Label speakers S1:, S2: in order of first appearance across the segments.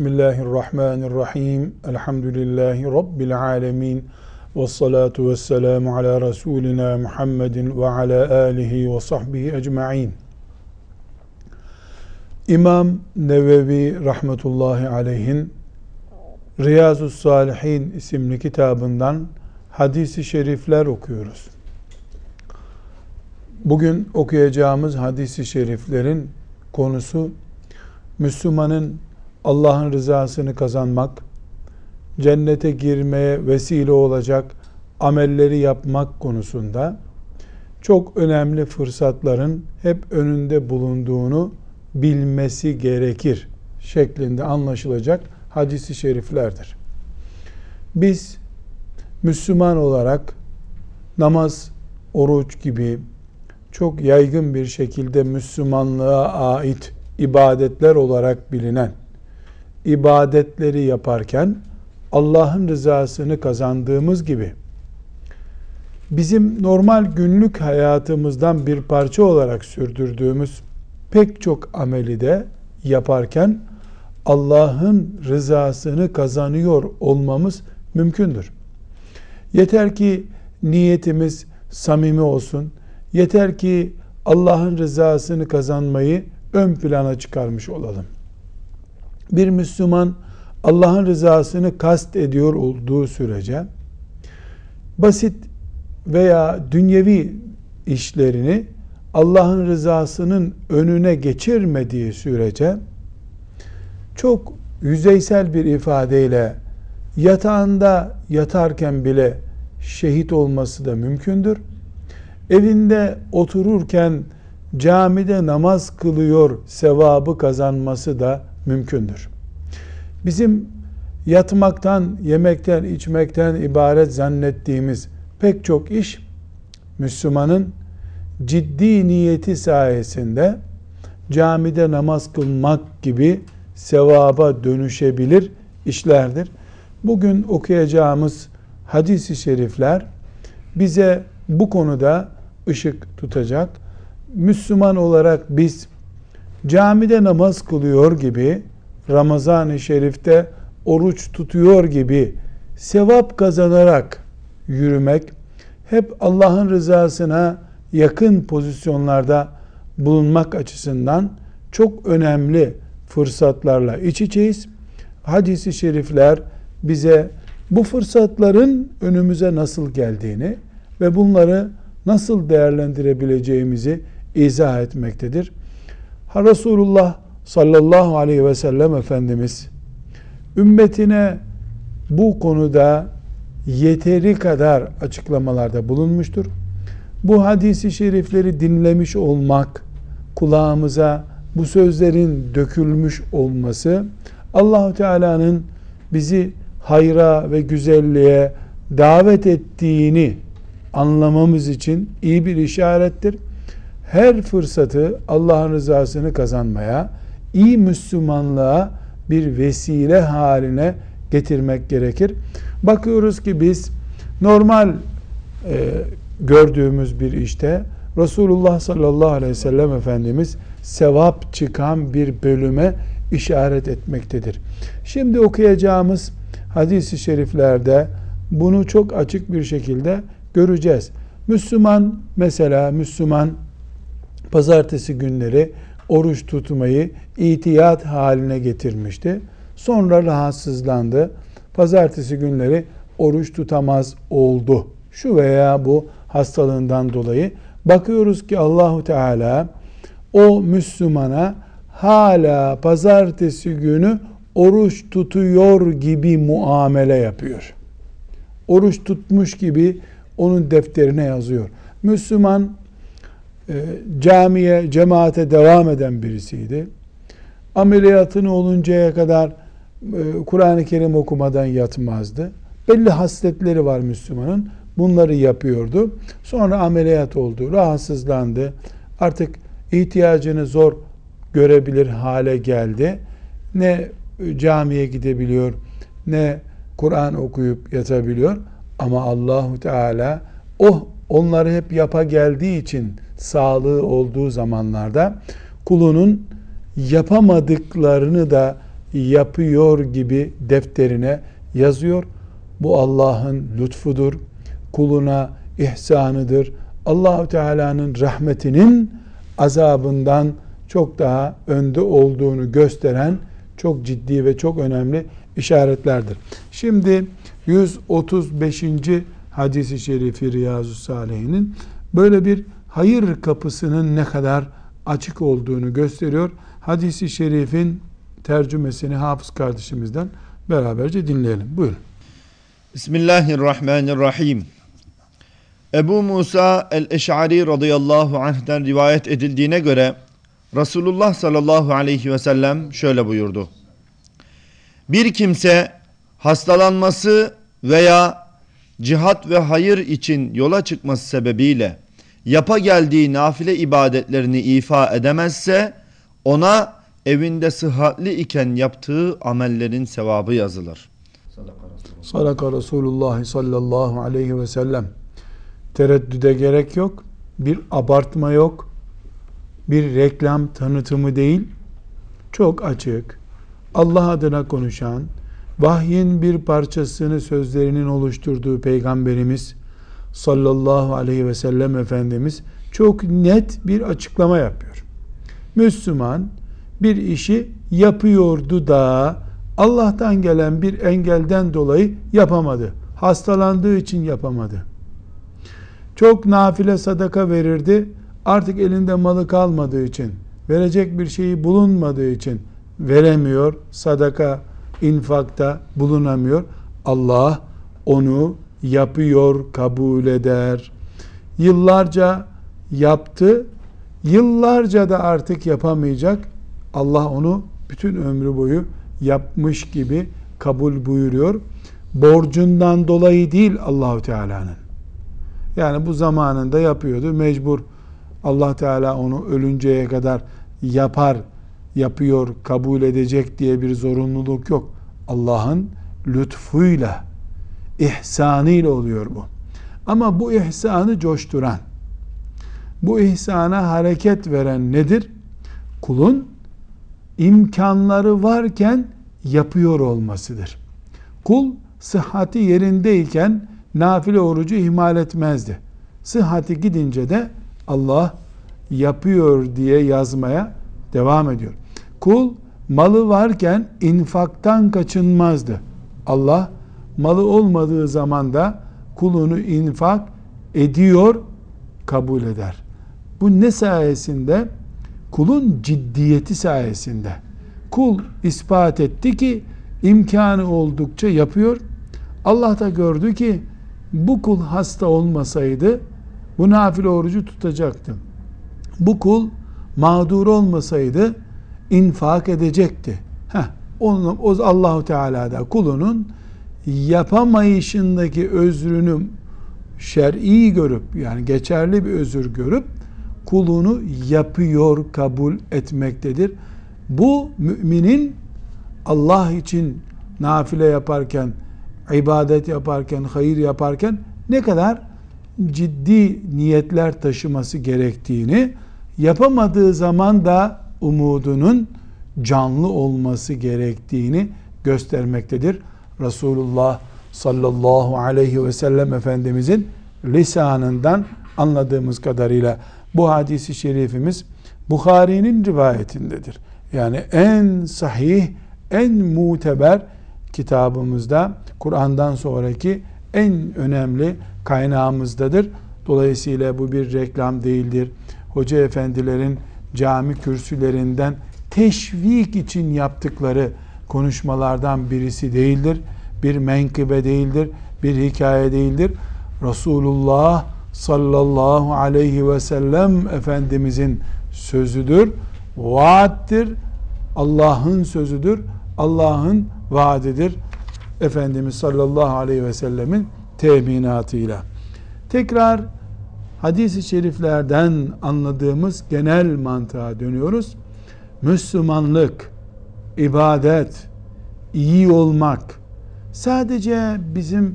S1: Bismillahirrahmanirrahim. Elhamdülillahi Rabbil alemin. Ve salatu ve selamu ala Resulina Muhammedin ve ala alihi ve sahbihi ecma'in. İmam Nevevi rahmetullahi aleyhin Riyazu Salihin isimli kitabından hadisi şerifler okuyoruz. Bugün okuyacağımız hadisi şeriflerin konusu Müslümanın Allah'ın rızasını kazanmak, cennete girmeye vesile olacak amelleri yapmak konusunda çok önemli fırsatların hep önünde bulunduğunu bilmesi gerekir şeklinde anlaşılacak hadisi şeriflerdir. Biz Müslüman olarak namaz, oruç gibi çok yaygın bir şekilde Müslümanlığa ait ibadetler olarak bilinen ibadetleri yaparken Allah'ın rızasını kazandığımız gibi bizim normal günlük hayatımızdan bir parça olarak sürdürdüğümüz pek çok ameli de yaparken Allah'ın rızasını kazanıyor olmamız mümkündür. Yeter ki niyetimiz samimi olsun. Yeter ki Allah'ın rızasını kazanmayı ön plana çıkarmış olalım. Bir Müslüman Allah'ın rızasını kast ediyor olduğu sürece basit veya dünyevi işlerini Allah'ın rızasının önüne geçirmediği sürece çok yüzeysel bir ifadeyle yatağında yatarken bile şehit olması da mümkündür. Evinde otururken camide namaz kılıyor sevabı kazanması da mümkündür. Bizim yatmaktan, yemekten, içmekten ibaret zannettiğimiz pek çok iş Müslümanın ciddi niyeti sayesinde camide namaz kılmak gibi sevaba dönüşebilir işlerdir. Bugün okuyacağımız hadis-i şerifler bize bu konuda ışık tutacak. Müslüman olarak biz camide namaz kılıyor gibi Ramazan-ı Şerif'te oruç tutuyor gibi sevap kazanarak yürümek hep Allah'ın rızasına yakın pozisyonlarda bulunmak açısından çok önemli fırsatlarla iç içeyiz. Hadis-i şerifler bize bu fırsatların önümüze nasıl geldiğini ve bunları nasıl değerlendirebileceğimizi izah etmektedir. Ha Resulullah sallallahu aleyhi ve sellem Efendimiz ümmetine bu konuda yeteri kadar açıklamalarda bulunmuştur. Bu hadisi şerifleri dinlemiş olmak, kulağımıza bu sözlerin dökülmüş olması Allahu Teala'nın bizi hayra ve güzelliğe davet ettiğini anlamamız için iyi bir işarettir. Her fırsatı Allah'ın rızasını kazanmaya, iyi Müslümanlığa bir vesile haline getirmek gerekir. Bakıyoruz ki biz normal e, gördüğümüz bir işte Resulullah sallallahu aleyhi ve sellem Efendimiz sevap çıkan bir bölüme işaret etmektedir. Şimdi okuyacağımız hadis-i şeriflerde bunu çok açık bir şekilde göreceğiz. Müslüman mesela Müslüman pazartesi günleri oruç tutmayı itiyat haline getirmişti. Sonra rahatsızlandı. Pazartesi günleri oruç tutamaz oldu. Şu veya bu hastalığından dolayı bakıyoruz ki Allahu Teala o Müslümana hala pazartesi günü oruç tutuyor gibi muamele yapıyor. Oruç tutmuş gibi onun defterine yazıyor. Müslüman camiye, cemaate devam eden birisiydi. Ameliyatını oluncaya kadar e, Kur'an-ı Kerim okumadan yatmazdı. Belli hasletleri var Müslümanın. Bunları yapıyordu. Sonra ameliyat oldu, rahatsızlandı. Artık ihtiyacını zor görebilir hale geldi. Ne camiye gidebiliyor, ne Kur'an okuyup yatabiliyor. Ama Allahu Teala o onları hep yapa geldiği için sağlığı olduğu zamanlarda kulunun yapamadıklarını da yapıyor gibi defterine yazıyor. Bu Allah'ın lütfudur. Kuluna ihsanıdır. Allahu Teala'nın rahmetinin azabından çok daha önde olduğunu gösteren çok ciddi ve çok önemli işaretlerdir. Şimdi 135. hadisi şerifi Riyazu Salih'inin böyle bir hayır kapısının ne kadar açık olduğunu gösteriyor. Hadisi şerifin tercümesini Hafız kardeşimizden beraberce dinleyelim. Buyurun.
S2: Bismillahirrahmanirrahim. Ebu Musa el-Eş'ari radıyallahu anh'den rivayet edildiğine göre Resulullah sallallahu aleyhi ve sellem şöyle buyurdu. Bir kimse hastalanması veya cihat ve hayır için yola çıkması sebebiyle yapa geldiği nafile ibadetlerini ifa edemezse ona evinde sıhhatli iken yaptığı amellerin sevabı yazılır.
S1: Sadaka Resulullah sallallahu aleyhi ve sellem. Tereddüde gerek yok. Bir abartma yok. Bir reklam tanıtımı değil. Çok açık. Allah adına konuşan, vahyin bir parçasını sözlerinin oluşturduğu Peygamberimiz sallallahu aleyhi ve sellem Efendimiz çok net bir açıklama yapıyor. Müslüman bir işi yapıyordu da Allah'tan gelen bir engelden dolayı yapamadı. Hastalandığı için yapamadı. Çok nafile sadaka verirdi. Artık elinde malı kalmadığı için, verecek bir şeyi bulunmadığı için veremiyor. Sadaka, infakta bulunamıyor. Allah onu yapıyor, kabul eder. Yıllarca yaptı. Yıllarca da artık yapamayacak. Allah onu bütün ömrü boyu yapmış gibi kabul buyuruyor. Borcundan dolayı değil Allahu Teala'nın. Yani bu zamanında yapıyordu. Mecbur Allah Teala onu ölünceye kadar yapar, yapıyor, kabul edecek diye bir zorunluluk yok. Allah'ın lütfuyla, ihsanıyla oluyor bu. Ama bu ihsanı coşturan, bu ihsana hareket veren nedir? Kulun imkanları varken yapıyor olmasıdır. Kul sıhhati yerindeyken nafile orucu ihmal etmezdi. Sıhhati gidince de Allah yapıyor diye yazmaya devam ediyor. Kul malı varken infaktan kaçınmazdı. Allah malı olmadığı zaman da kulunu infak ediyor, kabul eder. Bu ne sayesinde? Kulun ciddiyeti sayesinde. Kul ispat etti ki imkanı oldukça yapıyor. Allah da gördü ki bu kul hasta olmasaydı bu nafile orucu tutacaktı. Bu kul mağdur olmasaydı infak edecekti. Heh, onu, o Allahu Teala da kulunun yapamayışındaki özrünü şer'i görüp yani geçerli bir özür görüp kulunu yapıyor kabul etmektedir. Bu müminin Allah için nafile yaparken, ibadet yaparken, hayır yaparken ne kadar ciddi niyetler taşıması gerektiğini, yapamadığı zaman da umudunun canlı olması gerektiğini göstermektedir. Resulullah sallallahu aleyhi ve sellem Efendimizin lisanından anladığımız kadarıyla bu hadisi şerifimiz Bukhari'nin rivayetindedir. Yani en sahih, en muteber kitabımızda Kur'an'dan sonraki en önemli kaynağımızdadır. Dolayısıyla bu bir reklam değildir. Hoca efendilerin cami kürsülerinden teşvik için yaptıkları konuşmalardan birisi değildir. Bir menkıbe değildir. Bir hikaye değildir. Resulullah sallallahu aleyhi ve sellem Efendimizin sözüdür. Vaattir. Allah'ın sözüdür. Allah'ın vaadidir. Efendimiz sallallahu aleyhi ve sellemin teminatıyla. Tekrar hadis-i şeriflerden anladığımız genel mantığa dönüyoruz. Müslümanlık, ibadet, iyi olmak sadece bizim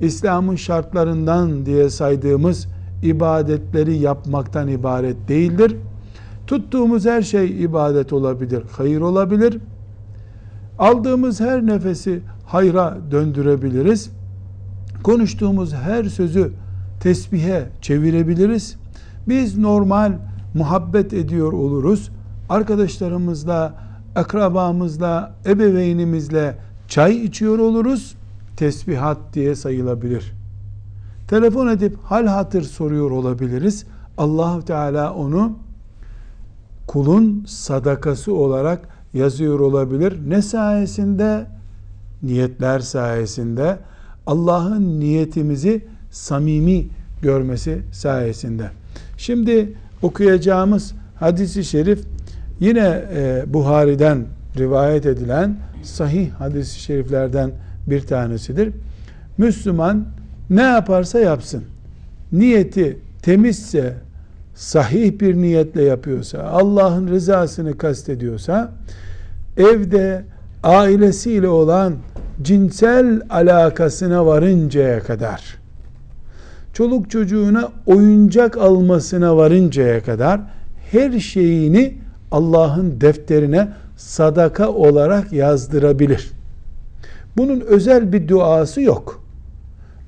S1: İslam'ın şartlarından diye saydığımız ibadetleri yapmaktan ibaret değildir. Tuttuğumuz her şey ibadet olabilir, hayır olabilir. Aldığımız her nefesi hayra döndürebiliriz. Konuştuğumuz her sözü tesbihe çevirebiliriz. Biz normal muhabbet ediyor oluruz. Arkadaşlarımızla, akrabamızla, ebeveynimizle çay içiyor oluruz. Tesbihat diye sayılabilir. Telefon edip hal hatır soruyor olabiliriz. allah Teala onu kulun sadakası olarak yazıyor olabilir. Ne sayesinde? Niyetler sayesinde. Allah'ın niyetimizi samimi görmesi sayesinde. Şimdi okuyacağımız hadisi şerif yine e, Buhari'den rivayet edilen sahih hadisi şeriflerden bir tanesidir. Müslüman ne yaparsa yapsın. Niyeti temizse, sahih bir niyetle yapıyorsa, Allah'ın rızasını kastediyorsa, evde ailesiyle olan cinsel alakasına varıncaya kadar, çoluk çocuğuna oyuncak almasına varıncaya kadar her şeyini Allah'ın defterine sadaka olarak yazdırabilir. Bunun özel bir duası yok.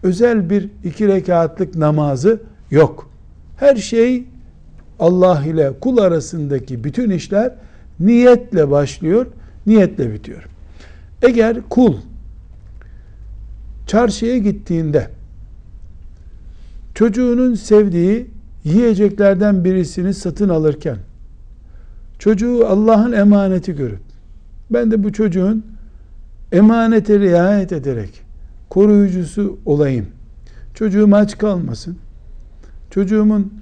S1: Özel bir iki rekatlık namazı yok. Her şey Allah ile kul arasındaki bütün işler niyetle başlıyor, niyetle bitiyor. Eğer kul çarşıya gittiğinde çocuğunun sevdiği yiyeceklerden birisini satın alırken çocuğu Allah'ın emaneti görüp ben de bu çocuğun emanete riayet ederek koruyucusu olayım. Çocuğum aç kalmasın. Çocuğumun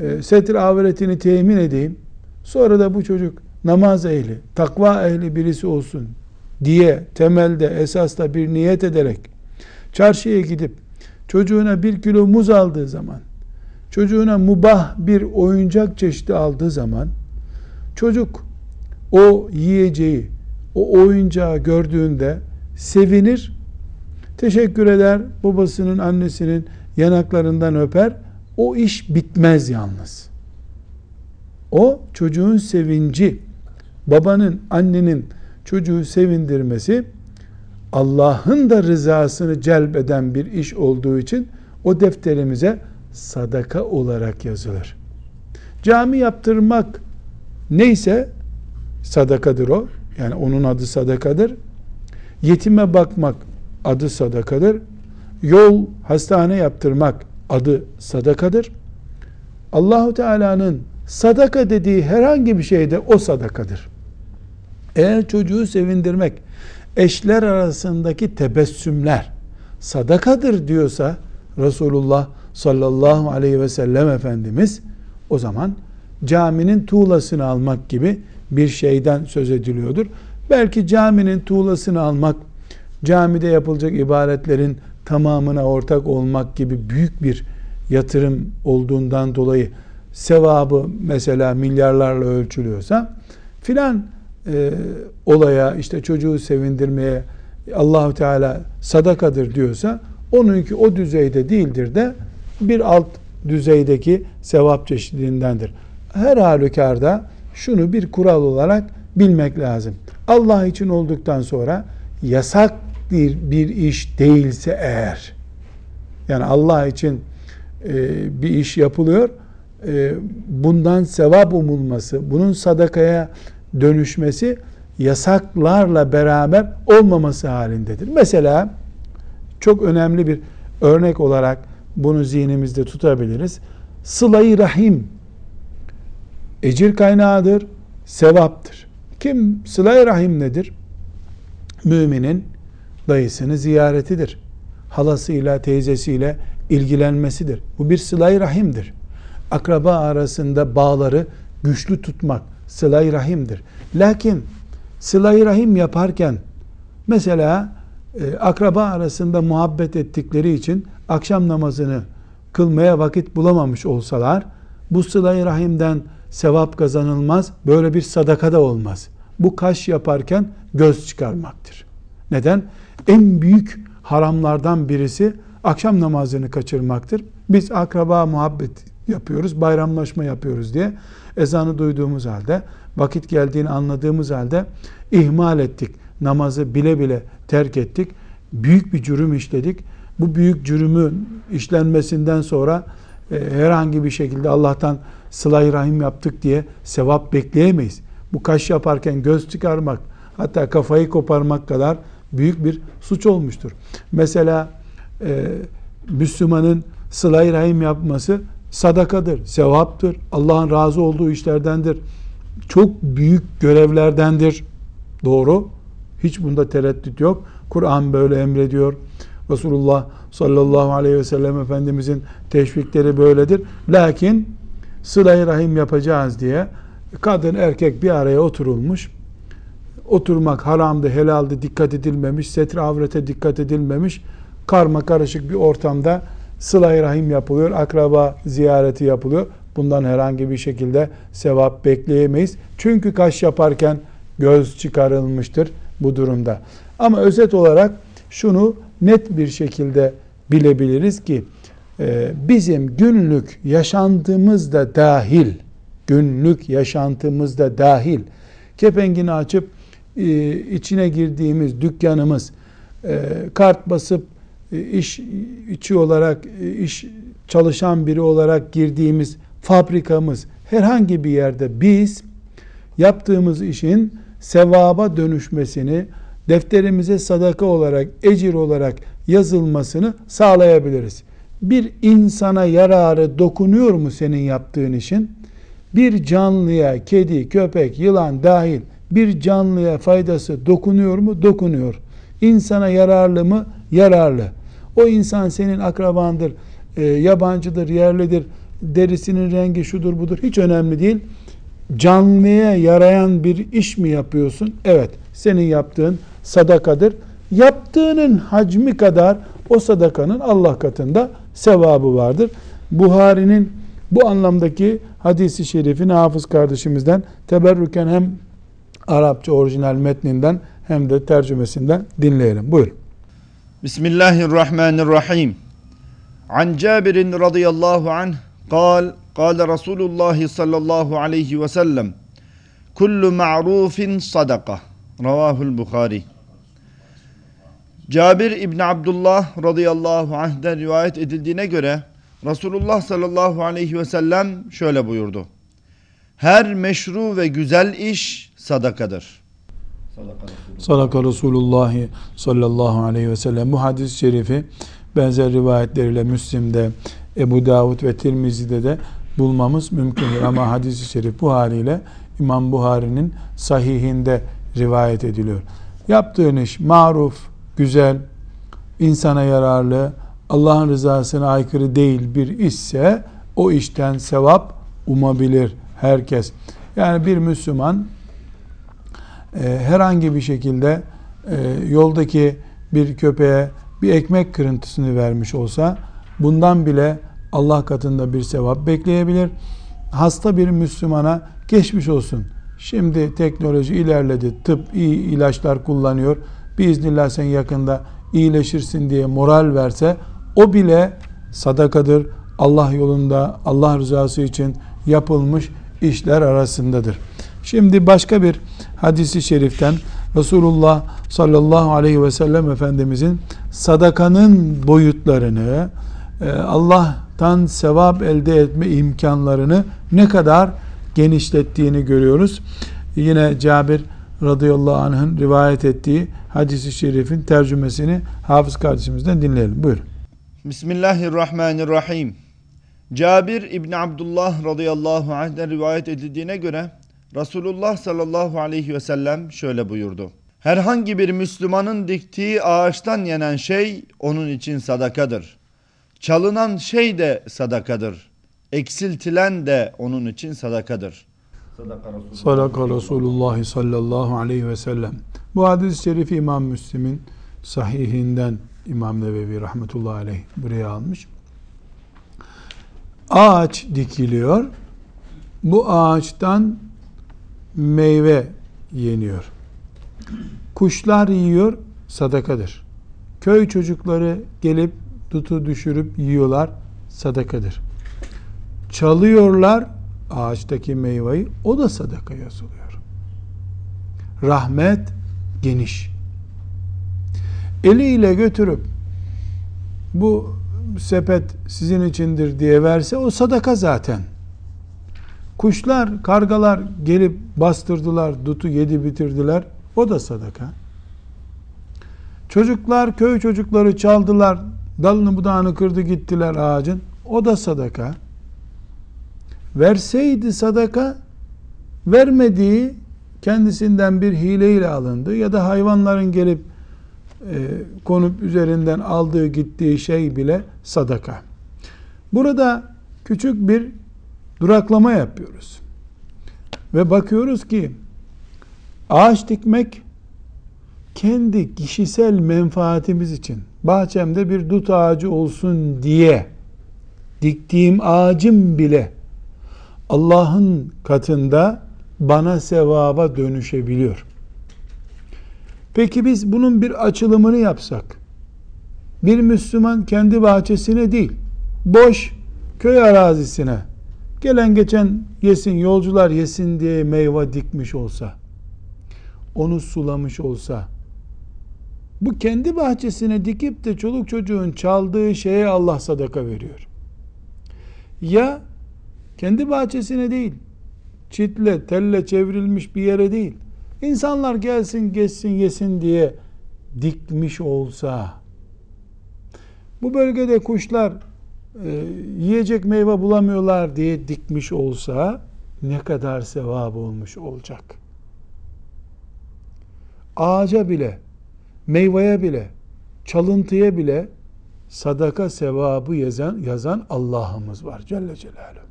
S1: e, setir avretini temin edeyim. Sonra da bu çocuk namaz ehli, takva ehli birisi olsun diye temelde esasla bir niyet ederek çarşıya gidip çocuğuna bir kilo muz aldığı zaman çocuğuna mubah bir oyuncak çeşidi aldığı zaman çocuk. O yiyeceği o oyuncağı gördüğünde sevinir. Teşekkür eder babasının annesinin yanaklarından öper. O iş bitmez yalnız. O çocuğun sevinci. Babanın annenin çocuğu sevindirmesi Allah'ın da rızasını celbeden bir iş olduğu için o defterimize sadaka olarak yazılır. Cami yaptırmak neyse sadakadır o. Yani onun adı sadakadır. Yetime bakmak adı sadakadır. Yol, hastane yaptırmak adı sadakadır. Allahu Teala'nın sadaka dediği herhangi bir şeyde o sadakadır. Eğer çocuğu sevindirmek, eşler arasındaki tebessümler sadakadır diyorsa Resulullah sallallahu aleyhi ve sellem Efendimiz o zaman caminin tuğlasını almak gibi bir şeyden söz ediliyordur. Belki caminin tuğlasını almak, camide yapılacak ibadetlerin tamamına ortak olmak gibi büyük bir yatırım olduğundan dolayı sevabı mesela milyarlarla ölçülüyorsa filan e, olaya işte çocuğu sevindirmeye Allahu Teala sadakadır diyorsa onunki o düzeyde değildir de bir alt düzeydeki sevap çeşidindendir. Her halükarda şunu bir kural olarak bilmek lazım. Allah için olduktan sonra yasak bir, bir iş değilse eğer yani Allah için e, bir iş yapılıyor e, bundan sevap umulması bunun sadakaya dönüşmesi yasaklarla beraber olmaması halindedir. Mesela çok önemli bir örnek olarak bunu zihnimizde tutabiliriz. Sıla-i Rahim ecir kaynağıdır, sevaptır. Kim sıla-i Rahim nedir? Müminin dayısını ziyaretidir. Halasıyla, teyzesiyle ilgilenmesidir. Bu bir sıla-i rahimdir. Akraba arasında bağları güçlü tutmak, sıla-i rahimdir. Lakin sıla-i rahim yaparken mesela e, akraba arasında muhabbet ettikleri için akşam namazını kılmaya vakit bulamamış olsalar bu sıla-i rahimden sevap kazanılmaz. Böyle bir sadaka da olmaz. Bu kaş yaparken göz çıkarmaktır. Neden? En büyük haramlardan birisi akşam namazını kaçırmaktır. Biz akraba muhabbet yapıyoruz, bayramlaşma yapıyoruz diye ezanı duyduğumuz halde, vakit geldiğini anladığımız halde ihmal ettik. namazı bile bile terk ettik. Büyük bir cürüm işledik. Bu büyük cürümün işlenmesinden sonra herhangi bir şekilde Allah'tan sıla rahim yaptık diye sevap bekleyemeyiz. Bu kaş yaparken göz çıkarmak, hatta kafayı koparmak kadar büyük bir suç olmuştur. Mesela e, Müslümanın sıla rahim yapması sadakadır, sevaptır, Allah'ın razı olduğu işlerdendir. Çok büyük görevlerdendir. Doğru. Hiç bunda tereddüt yok. Kur'an böyle emrediyor. Resulullah sallallahu aleyhi ve sellem Efendimizin teşvikleri böyledir. Lakin sıla rahim yapacağız diye kadın erkek bir araya oturulmuş. Oturmak haramdı, helaldi, dikkat edilmemiş, setre avrete dikkat edilmemiş. Karma karışık bir ortamda sıla rahim yapılıyor, akraba ziyareti yapılıyor. Bundan herhangi bir şekilde sevap bekleyemeyiz. Çünkü kaş yaparken göz çıkarılmıştır bu durumda. Ama özet olarak şunu net bir şekilde bilebiliriz ki e, bizim günlük yaşantımızda dahil günlük yaşantımızda dahil. Kepengini açıp e, içine girdiğimiz dükkanımız e, kart basıp iş içi olarak iş çalışan biri olarak girdiğimiz fabrikamız herhangi bir yerde biz yaptığımız işin sevaba dönüşmesini defterimize sadaka olarak, ecir olarak yazılmasını sağlayabiliriz. Bir insana yararı dokunuyor mu senin yaptığın işin? Bir canlıya, kedi, köpek, yılan dahil bir canlıya faydası dokunuyor mu? Dokunuyor. İnsana yararlı mı? Yararlı. O insan senin akrabandır, e, yabancıdır, yerlidir, derisinin rengi şudur budur hiç önemli değil. Canlıya yarayan bir iş mi yapıyorsun? Evet, senin yaptığın sadakadır. Yaptığının hacmi kadar o sadakanın Allah katında sevabı vardır. Buhari'nin bu anlamdaki hadisi şerifini hafız kardeşimizden teberrüken hem Arapça orijinal metninden hem de tercümesinden dinleyelim. Buyur.
S2: Bismillahirrahmanirrahim. An Cabir radıyallahu anh قال قال رسول الله صلى الله عليه وسلم كل معروف صدقة Ravahul Bukhari. Cabir İbni Abdullah radıyallahu anh'den rivayet edildiğine göre Resulullah sallallahu aleyhi ve sellem şöyle buyurdu. Her meşru ve güzel iş sadakadır.
S1: Sadaka Resulullah sallallahu aleyhi ve sellem. Bu hadis-i şerifi benzer rivayetleriyle Müslim'de, Ebu Davud ve Tirmizi'de de bulmamız mümkündür. Ama hadis-i şerif bu haliyle İmam Buhari'nin sahihinde rivayet ediliyor. Yaptığın iş maruf, güzel, insana yararlı, Allah'ın rızasına aykırı değil bir işse o işten sevap umabilir herkes. Yani bir Müslüman e, herhangi bir şekilde e, yoldaki bir köpeğe bir ekmek kırıntısını vermiş olsa bundan bile Allah katında bir sevap bekleyebilir. Hasta bir Müslümana geçmiş olsun. Şimdi teknoloji ilerledi. Tıp iyi ilaçlar kullanıyor. Biiznillah sen yakında iyileşirsin diye moral verse o bile sadakadır. Allah yolunda Allah rızası için yapılmış işler arasındadır. Şimdi başka bir hadisi şeriften Resulullah sallallahu aleyhi ve sellem Efendimizin sadakanın boyutlarını e, Allah'tan sevap elde etme imkanlarını ne kadar genişlettiğini görüyoruz. Yine Cabir radıyallahu anh'ın rivayet ettiği hadisi şerifin tercümesini hafız kardeşimizden dinleyelim. Buyurun.
S2: Bismillahirrahmanirrahim. Cabir İbni Abdullah radıyallahu anh'den rivayet edildiğine göre Resulullah sallallahu aleyhi ve sellem şöyle buyurdu. Herhangi bir Müslümanın diktiği ağaçtan yenen şey onun için sadakadır. Çalınan şey de sadakadır. Eksiltilen de onun için sadakadır.
S1: Sadaka Resulullah sallallahu aleyhi ve sellem. Bu hadis-i şerifi İmam Müslim'in sahihinden İmam Nevevi rahmetullahi aleyh buraya almış. Ağaç dikiliyor. Bu ağaçtan meyve yeniyor. Kuşlar yiyor, sadakadır. Köy çocukları gelip tutu düşürüp yiyorlar, sadakadır. Çalıyorlar ağaçtaki meyveyi, o da sadaka yazılıyor. Rahmet geniş. Eliyle götürüp bu sepet sizin içindir diye verse o sadaka zaten. Kuşlar, kargalar gelip bastırdılar, dutu yedi bitirdiler. O da sadaka. Çocuklar, köy çocukları çaldılar, dalını budağını kırdı gittiler ağacın. O da sadaka. Verseydi sadaka, vermediği kendisinden bir hileyle alındı ya da hayvanların gelip e, konup üzerinden aldığı gittiği şey bile sadaka. Burada küçük bir duraklama yapıyoruz. Ve bakıyoruz ki ağaç dikmek kendi kişisel menfaatimiz için bahçemde bir dut ağacı olsun diye diktiğim ağacım bile Allah'ın katında bana sevaba dönüşebiliyor. Peki biz bunun bir açılımını yapsak, bir Müslüman kendi bahçesine değil, boş köy arazisine, gelen geçen yesin, yolcular yesin diye meyve dikmiş olsa, onu sulamış olsa, bu kendi bahçesine dikip de çoluk çocuğun çaldığı şeye Allah sadaka veriyor. Ya kendi bahçesine değil, çitle, telle çevrilmiş bir yere değil, insanlar gelsin, geçsin, yesin diye dikmiş olsa, bu bölgede kuşlar e, yiyecek meyve bulamıyorlar diye dikmiş olsa, ne kadar sevap olmuş olacak. Ağaca bile, meyveye bile, çalıntıya bile sadaka sevabı yazan, yazan Allah'ımız var Celle Celaluhu.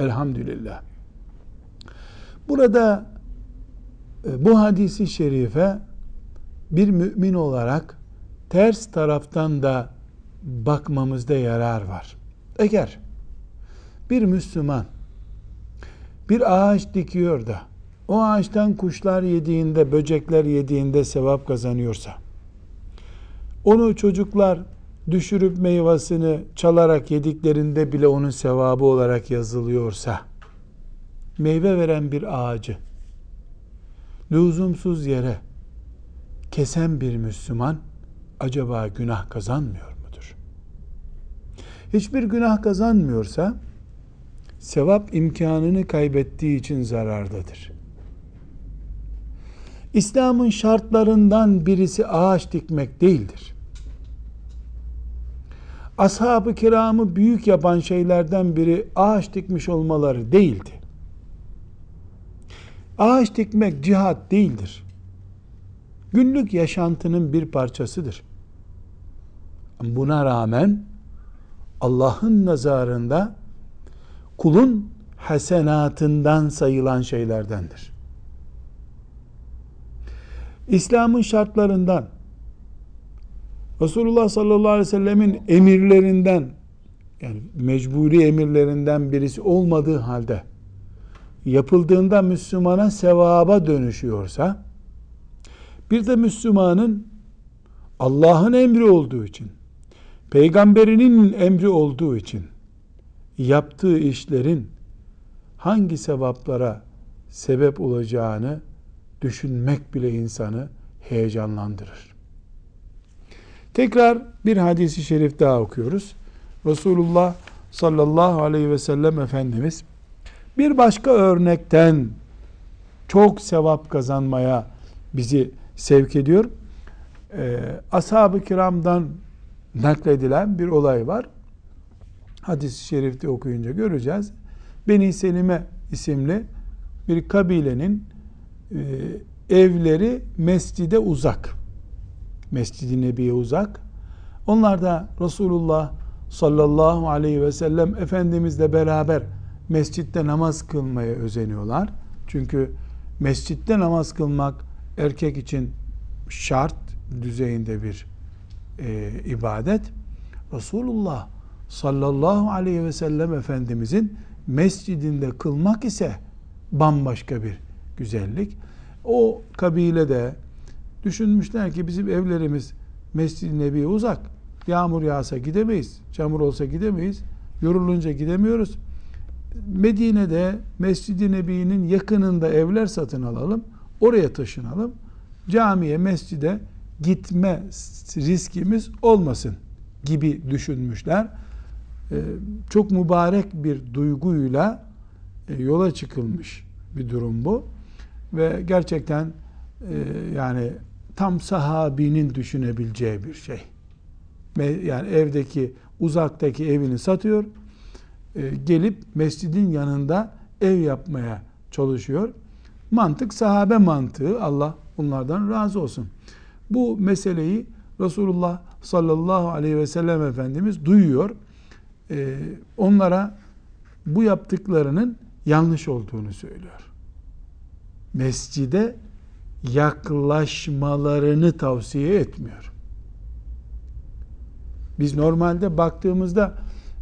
S1: Elhamdülillah. Burada e, bu hadisi şerife bir mümin olarak ters taraftan da bakmamızda yarar var. Eğer bir Müslüman bir ağaç dikiyor da o ağaçtan kuşlar yediğinde, böcekler yediğinde sevap kazanıyorsa, onu çocuklar düşürüp meyvasını çalarak yediklerinde bile onun sevabı olarak yazılıyorsa, meyve veren bir ağacı lüzumsuz yere kesen bir Müslüman acaba günah kazanmıyor mudur? Hiçbir günah kazanmıyorsa sevap imkanını kaybettiği için zarardadır. İslam'ın şartlarından birisi ağaç dikmek değildir. Ashab-ı kiramı büyük yapan şeylerden biri ağaç dikmiş olmaları değildi. Ağaç dikmek cihat değildir. Günlük yaşantının bir parçasıdır. Buna rağmen Allah'ın nazarında kulun hasenatından sayılan şeylerdendir. İslam'ın şartlarından Resulullah sallallahu aleyhi ve sellemin emirlerinden yani mecburi emirlerinden birisi olmadığı halde yapıldığında Müslümana sevaba dönüşüyorsa bir de Müslümanın Allah'ın emri olduğu için peygamberinin emri olduğu için yaptığı işlerin hangi sevaplara sebep olacağını düşünmek bile insanı heyecanlandırır. Tekrar bir hadisi şerif daha okuyoruz. Resulullah sallallahu aleyhi ve sellem Efendimiz bir başka örnekten çok sevap kazanmaya bizi sevk ediyor. Ee, Ashab-ı kiramdan nakledilen bir olay var. Hadis-i şerifte okuyunca göreceğiz. Beni Selime isimli bir kabilenin e, evleri mescide uzak. Mescid-i Nebi'ye uzak. Onlar da Resulullah sallallahu aleyhi ve sellem Efendimizle beraber mescitte namaz kılmaya özeniyorlar. Çünkü mescitte namaz kılmak erkek için şart düzeyinde bir e, ibadet. Resulullah sallallahu aleyhi ve sellem Efendimizin mescidinde kılmak ise bambaşka bir güzellik. O kabilede düşünmüşler ki bizim evlerimiz Mescid-i Nebi'ye uzak. Yağmur yağsa gidemeyiz. Çamur olsa gidemeyiz. Yorulunca gidemiyoruz. Medine'de Mescid-i Nebi'nin yakınında evler satın alalım. Oraya taşınalım. camiye, mescide gitme riskimiz olmasın gibi düşünmüşler. Ee, çok mübarek bir duyguyla e, yola çıkılmış bir durum bu. Ve gerçekten e, yani tam sahabinin düşünebileceği bir şey. Yani evdeki uzaktaki evini satıyor. E, gelip mescidin yanında ev yapmaya çalışıyor. Mantık sahabe mantığı. Allah onlardan razı olsun. Bu meseleyi Resulullah sallallahu aleyhi ve sellem Efendimiz duyuyor. Ee, onlara bu yaptıklarının yanlış olduğunu söylüyor. Mescide yaklaşmalarını tavsiye etmiyor. Biz normalde baktığımızda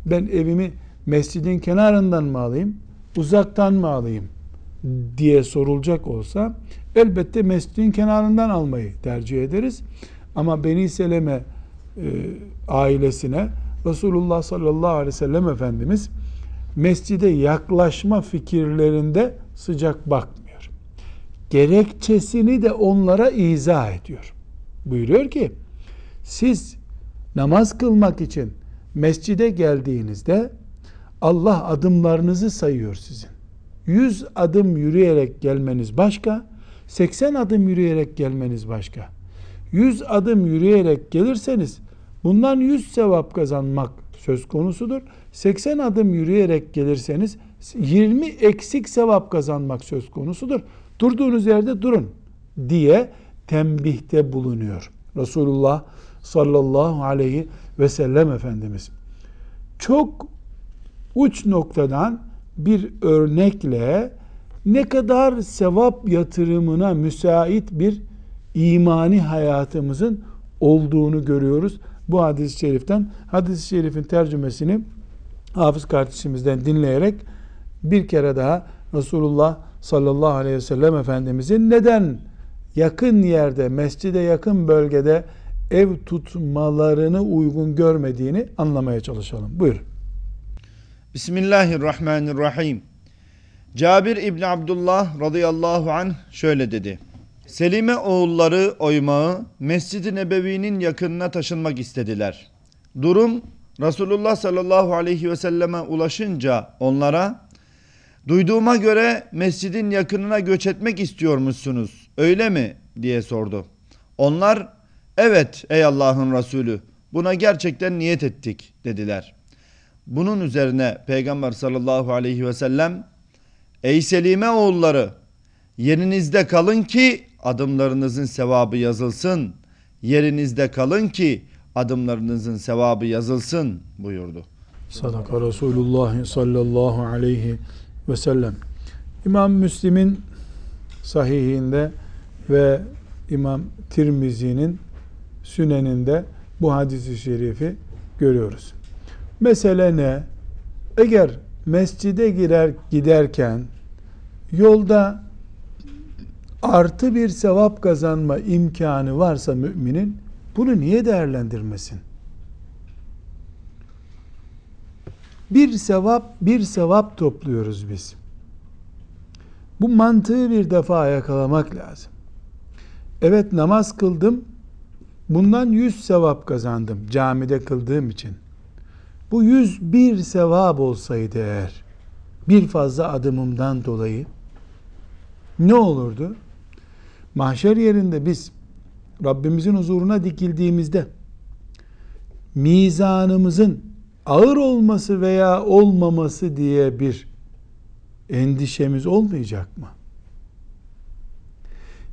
S1: ben evimi mescidin kenarından mı alayım, uzaktan mı alayım diye sorulacak olsa elbette mescidin kenarından almayı tercih ederiz. Ama Beni Seleme e, ailesine Resulullah sallallahu aleyhi ve sellem Efendimiz mescide yaklaşma fikirlerinde sıcak bakmıyor. Gerekçesini de onlara izah ediyor. Buyuruyor ki siz namaz kılmak için mescide geldiğinizde Allah adımlarınızı sayıyor sizin. 100 adım yürüyerek gelmeniz başka, 80 adım yürüyerek gelmeniz başka. 100 adım yürüyerek gelirseniz bundan 100 sevap kazanmak söz konusudur. 80 adım yürüyerek gelirseniz 20 eksik sevap kazanmak söz konusudur. Durduğunuz yerde durun diye tembihte bulunuyor. Resulullah sallallahu aleyhi ve sellem Efendimiz. Çok uç noktadan bir örnekle ne kadar sevap yatırımına müsait bir imani hayatımızın olduğunu görüyoruz. Bu hadis-i şeriften hadis-i şerifin tercümesini hafız kardeşimizden dinleyerek bir kere daha Resulullah sallallahu aleyhi ve sellem Efendimizin neden yakın yerde, mescide yakın bölgede ev tutmalarını uygun görmediğini anlamaya çalışalım. Buyur.
S2: Bismillahirrahmanirrahim. Cabir İbni Abdullah radıyallahu anh şöyle dedi. Selime oğulları oymağı Mescid-i Nebevi'nin yakınına taşınmak istediler. Durum Resulullah sallallahu aleyhi ve selleme ulaşınca onlara duyduğuma göre mescidin yakınına göç etmek istiyormuşsunuz öyle mi diye sordu. Onlar evet ey Allah'ın Resulü buna gerçekten niyet ettik dediler. Bunun üzerine Peygamber sallallahu aleyhi ve sellem ey Selime oğulları yerinizde kalın ki adımlarınızın sevabı yazılsın. Yerinizde kalın ki adımlarınızın sevabı yazılsın buyurdu.
S1: Sadaka Resulullah sallallahu aleyhi ve sellem. İmam Müslim'in sahihinde ve İmam Tirmizi'nin süneninde bu hadisi şerifi görüyoruz. Mesele ne? Eğer mescide girer giderken yolda artı bir sevap kazanma imkanı varsa müminin bunu niye değerlendirmesin? Bir sevap, bir sevap topluyoruz biz. Bu mantığı bir defa yakalamak lazım. Evet namaz kıldım. Bundan yüz sevap kazandım camide kıldığım için. Bu yüz bir sevap olsaydı eğer bir fazla adımımdan dolayı ne olurdu? Mahşer yerinde biz Rabbimizin huzuruna dikildiğimizde mizanımızın ağır olması veya olmaması diye bir endişemiz olmayacak mı?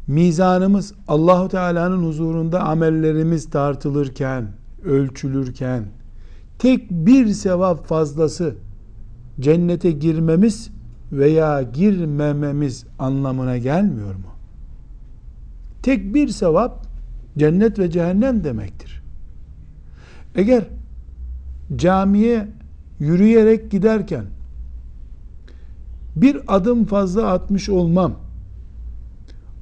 S1: Mizanımız Allahu Teala'nın huzurunda amellerimiz tartılırken, ölçülürken tek bir sevap fazlası cennete girmemiz veya girmememiz anlamına gelmiyor mu? Tek bir sevap cennet ve cehennem demektir. Eğer camiye yürüyerek giderken bir adım fazla atmış olmam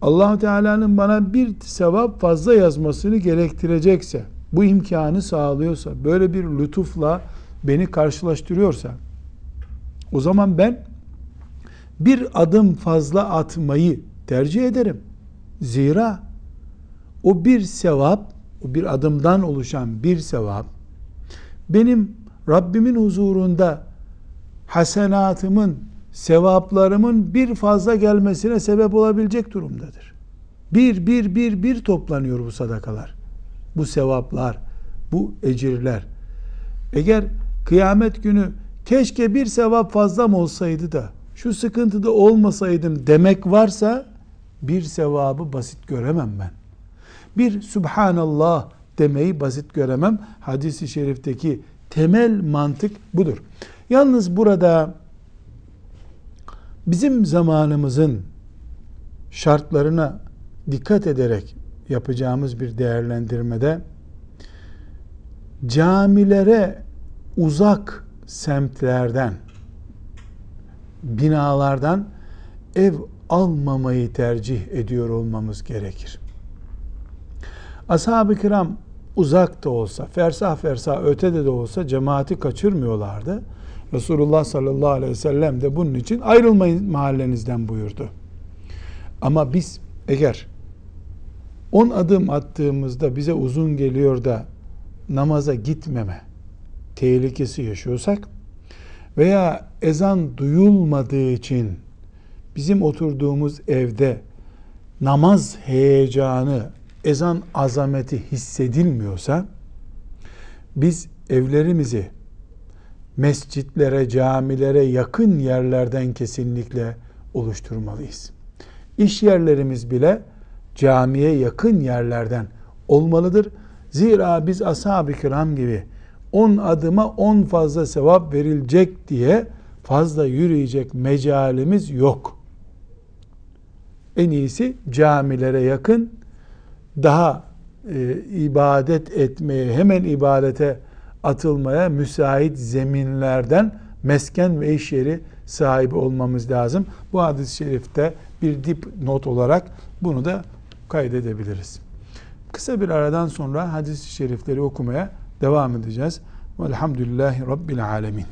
S1: allah Teala'nın bana bir sevap fazla yazmasını gerektirecekse bu imkanı sağlıyorsa böyle bir lütufla beni karşılaştırıyorsa o zaman ben bir adım fazla atmayı tercih ederim. Zira o bir sevap, o bir adımdan oluşan bir sevap benim Rabbimin huzurunda hasenatımın, sevaplarımın bir fazla gelmesine sebep olabilecek durumdadır. Bir, bir, bir, bir toplanıyor bu sadakalar. Bu sevaplar, bu ecirler. Eğer kıyamet günü keşke bir sevap fazla mı olsaydı da şu sıkıntıda olmasaydım demek varsa bir sevabı basit göremem ben. Bir Subhanallah demeyi basit göremem. Hadis-i şerifteki temel mantık budur. Yalnız burada bizim zamanımızın şartlarına dikkat ederek yapacağımız bir değerlendirmede camilere uzak semtlerden binalardan ev almamayı tercih ediyor olmamız gerekir. Ashab-ı kiram uzak da olsa, fersah fersah ötede de olsa cemaati kaçırmıyorlardı. Resulullah sallallahu aleyhi ve sellem de bunun için ayrılmayın mahallenizden buyurdu. Ama biz eğer 10 adım attığımızda bize uzun geliyor da namaza gitmeme tehlikesi yaşıyorsak veya ezan duyulmadığı için bizim oturduğumuz evde namaz heyecanı, ezan azameti hissedilmiyorsa biz evlerimizi mescitlere, camilere yakın yerlerden kesinlikle oluşturmalıyız. İş yerlerimiz bile camiye yakın yerlerden olmalıdır. Zira biz ashab-ı kiram gibi 10 adıma 10 fazla sevap verilecek diye fazla yürüyecek mecalimiz yok. En iyisi camilere yakın daha e, ibadet etmeye, hemen ibadete atılmaya müsait zeminlerden mesken ve iş yeri sahibi olmamız lazım. Bu hadis-i şerifte bir dip not olarak bunu da kaydedebiliriz. Kısa bir aradan sonra hadis-i şerifleri okumaya devam edeceğiz. Velhamdülillahi Rabbil Alemin.